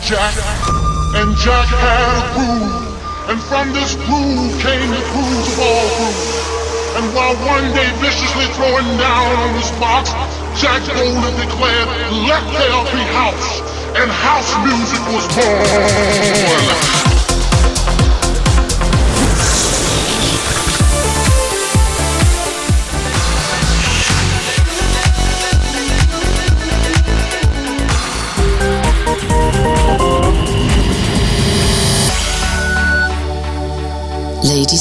Jack, and Jack had a groove, and from this groove came the grooves of all grooves. And while one day viciously throwing down on his box, Jack boldly declared, let there be house, and house music was born.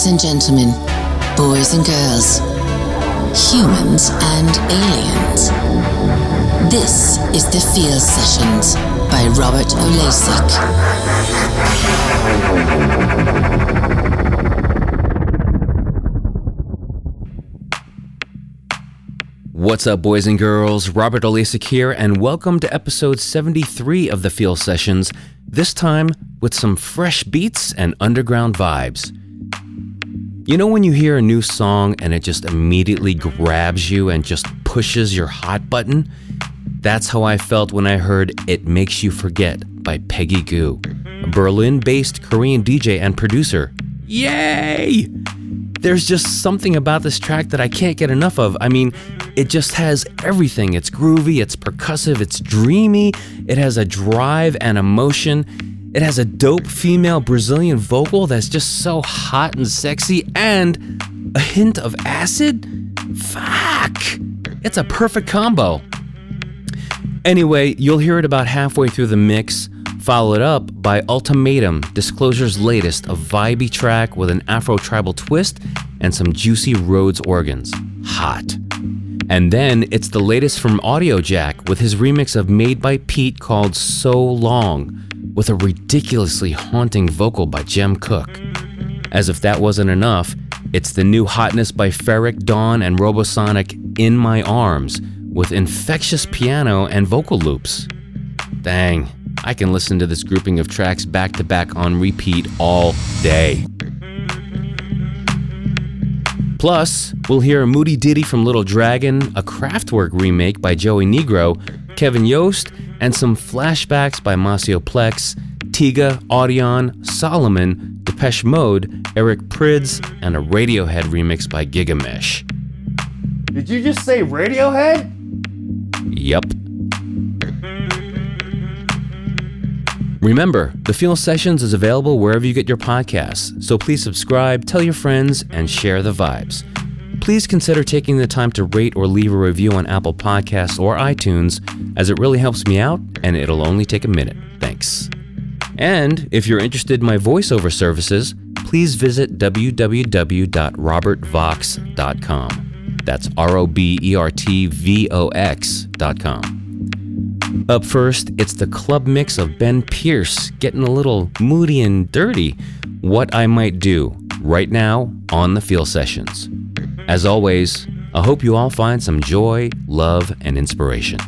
Ladies and gentlemen, boys and girls, humans and aliens. This is the Feel Sessions by Robert Oleysyck. What's up, boys and girls? Robert Oleysyck here, and welcome to episode 73 of the Feel Sessions, this time with some fresh beats and underground vibes. You know when you hear a new song and it just immediately grabs you and just pushes your hot button? That's how I felt when I heard It Makes You Forget by Peggy Gou, a Berlin based Korean DJ and producer. Yay! There's just something about this track that I can't get enough of. I mean, it just has everything. It's groovy, it's percussive, it's dreamy, it has a drive and emotion. It has a dope female Brazilian vocal that's just so hot and sexy and a hint of acid? Fuck! It's a perfect combo. Anyway, you'll hear it about halfway through the mix, followed up by Ultimatum, Disclosure's latest, a vibey track with an Afro tribal twist and some juicy Rhodes organs. Hot. And then it's the latest from Audiojack with his remix of Made by Pete called So Long with a ridiculously haunting vocal by Jem Cooke. As if that wasn't enough, it's the new hotness by Ferreck Dawn and Robosonic In My Arms with infectious piano and vocal loops. Dang, I can listen to this grouping of tracks back to back on repeat all day. Plus, we'll hear a moody ditty from Little Dragon, a Kraftwerk remake by Joey Negro, Kevin Yost, and some flashbacks by Maceo Plex, Tiga, Audion, Solomun, Depeche Mode, Eric Prydz, and a Radiohead remix by Gigamesh. Did you just say Radiohead? Yep. Remember, the Feel Sessions is available wherever you get your podcasts, so please subscribe, tell your friends, and share the vibes. Please consider taking the time to rate or leave a review on Apple Podcasts or iTunes, as it really helps me out and it'll only take a minute. Thanks. And if you're interested in my voiceover services, please visit www.robertvox.com. That's R O B E R T V O X.com. Up first, it's the club mix of Ben Pearce getting a little moody and dirty. What I Might Do, right now on the Feel Sessions. As always, I hope you all find some joy, love, and inspiration.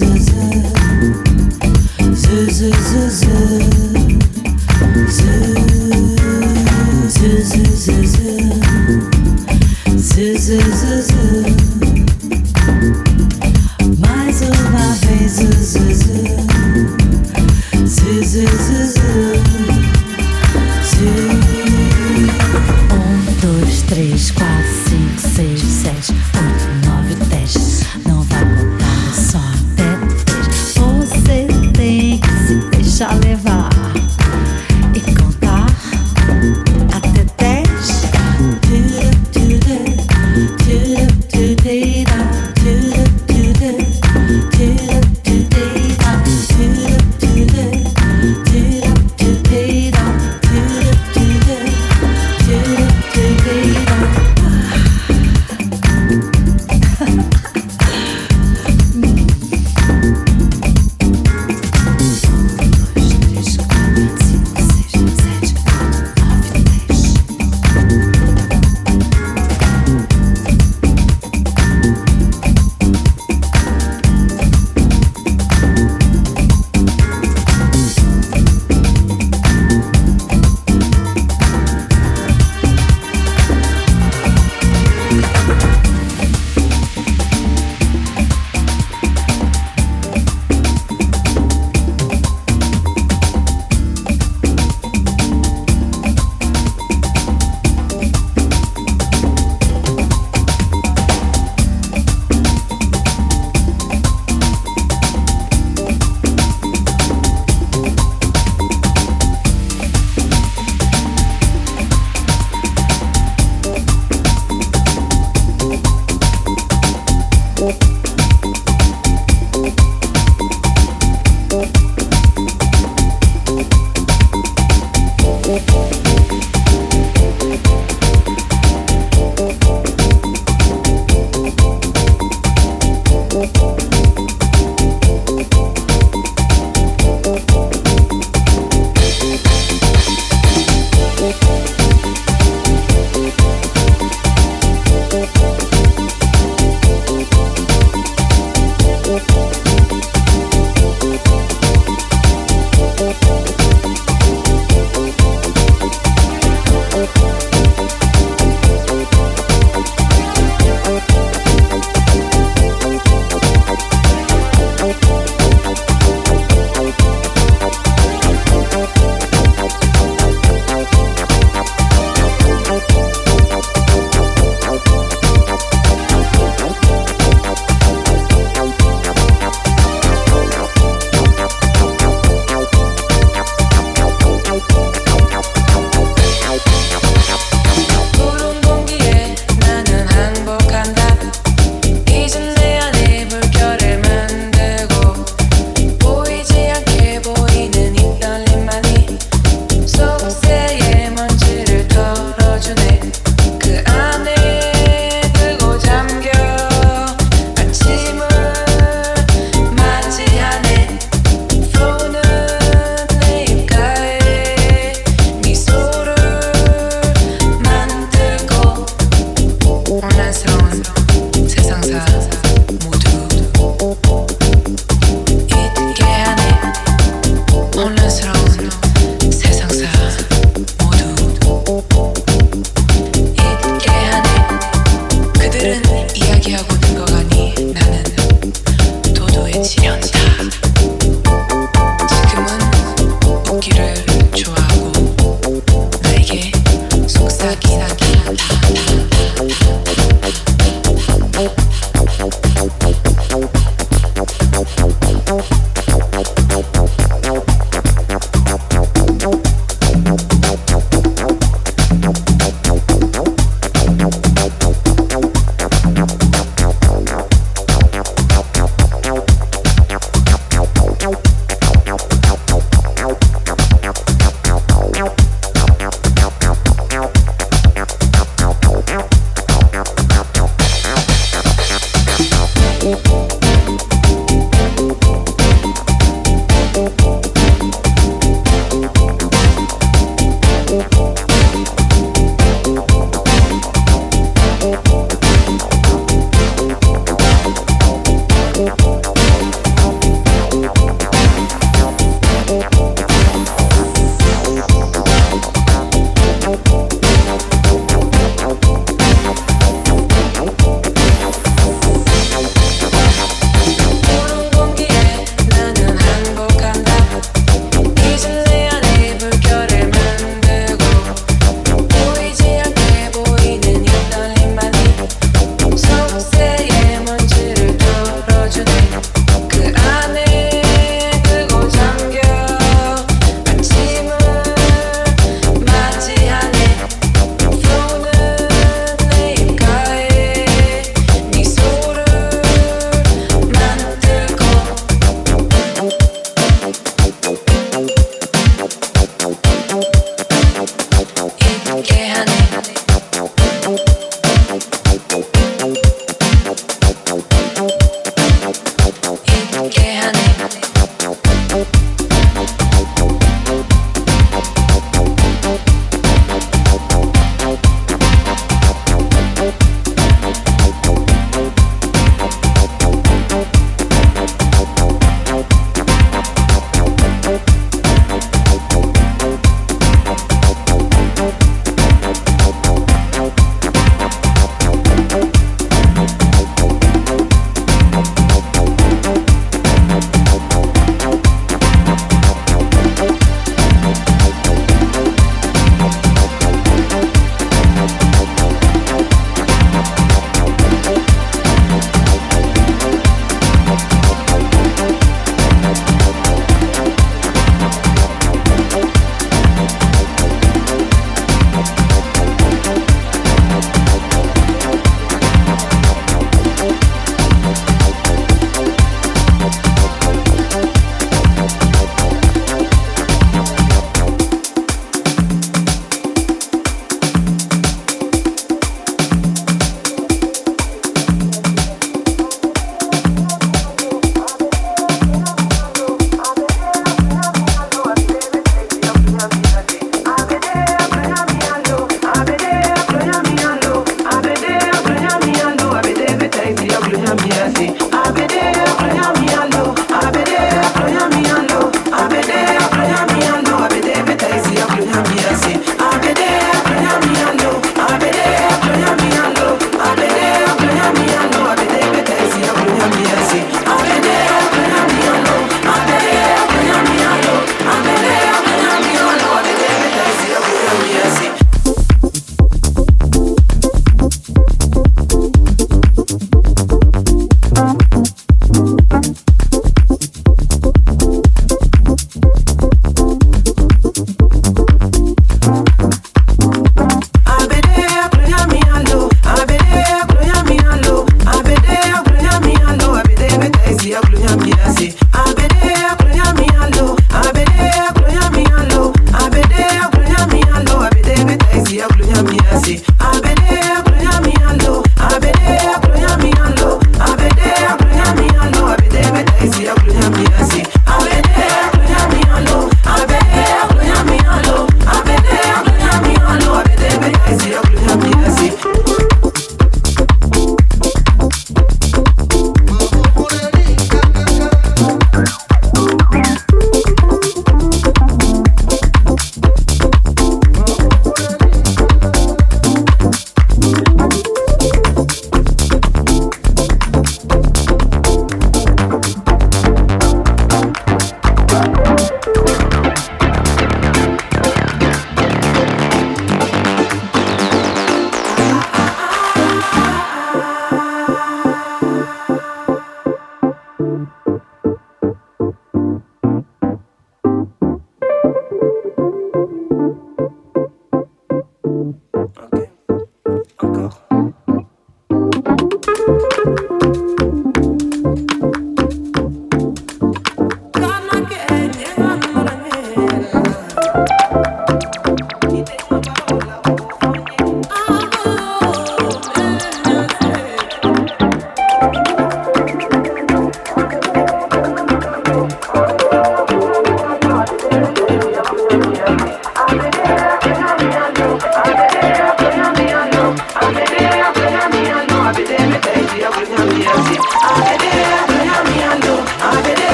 Zoo, zoo,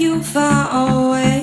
you far away.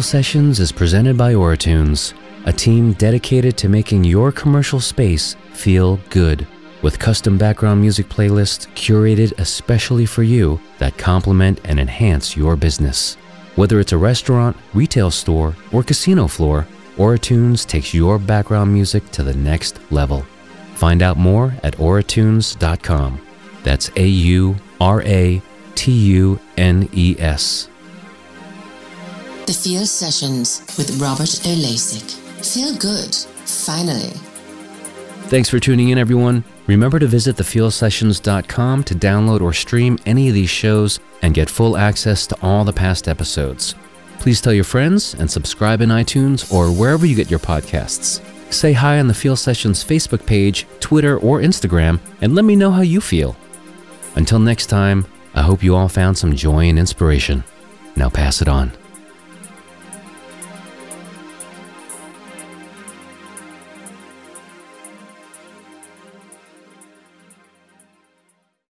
Feel Sessions is presented by Auratunes, a team dedicated to making your commercial space feel good, with custom background music playlists curated especially for you that complement and enhance your business. Whether it's a restaurant, retail store, or casino floor, Auratunes takes your background music to the next level. Find out more at auratunes.com. That's A U R A T U N E S. The Feel Sessions with Robert Oleysyck. Feel good, finally. Thanks for tuning in, everyone. Remember to visit thefeelsessions.com to download or stream any of these shows and get full access to all the past episodes. Please tell your friends and subscribe in iTunes or wherever you get your podcasts. Say hi on the Feel Sessions Facebook page, Twitter, or Instagram, and let me know how you feel. Until next time, I hope you all found some joy and inspiration. Now pass it on.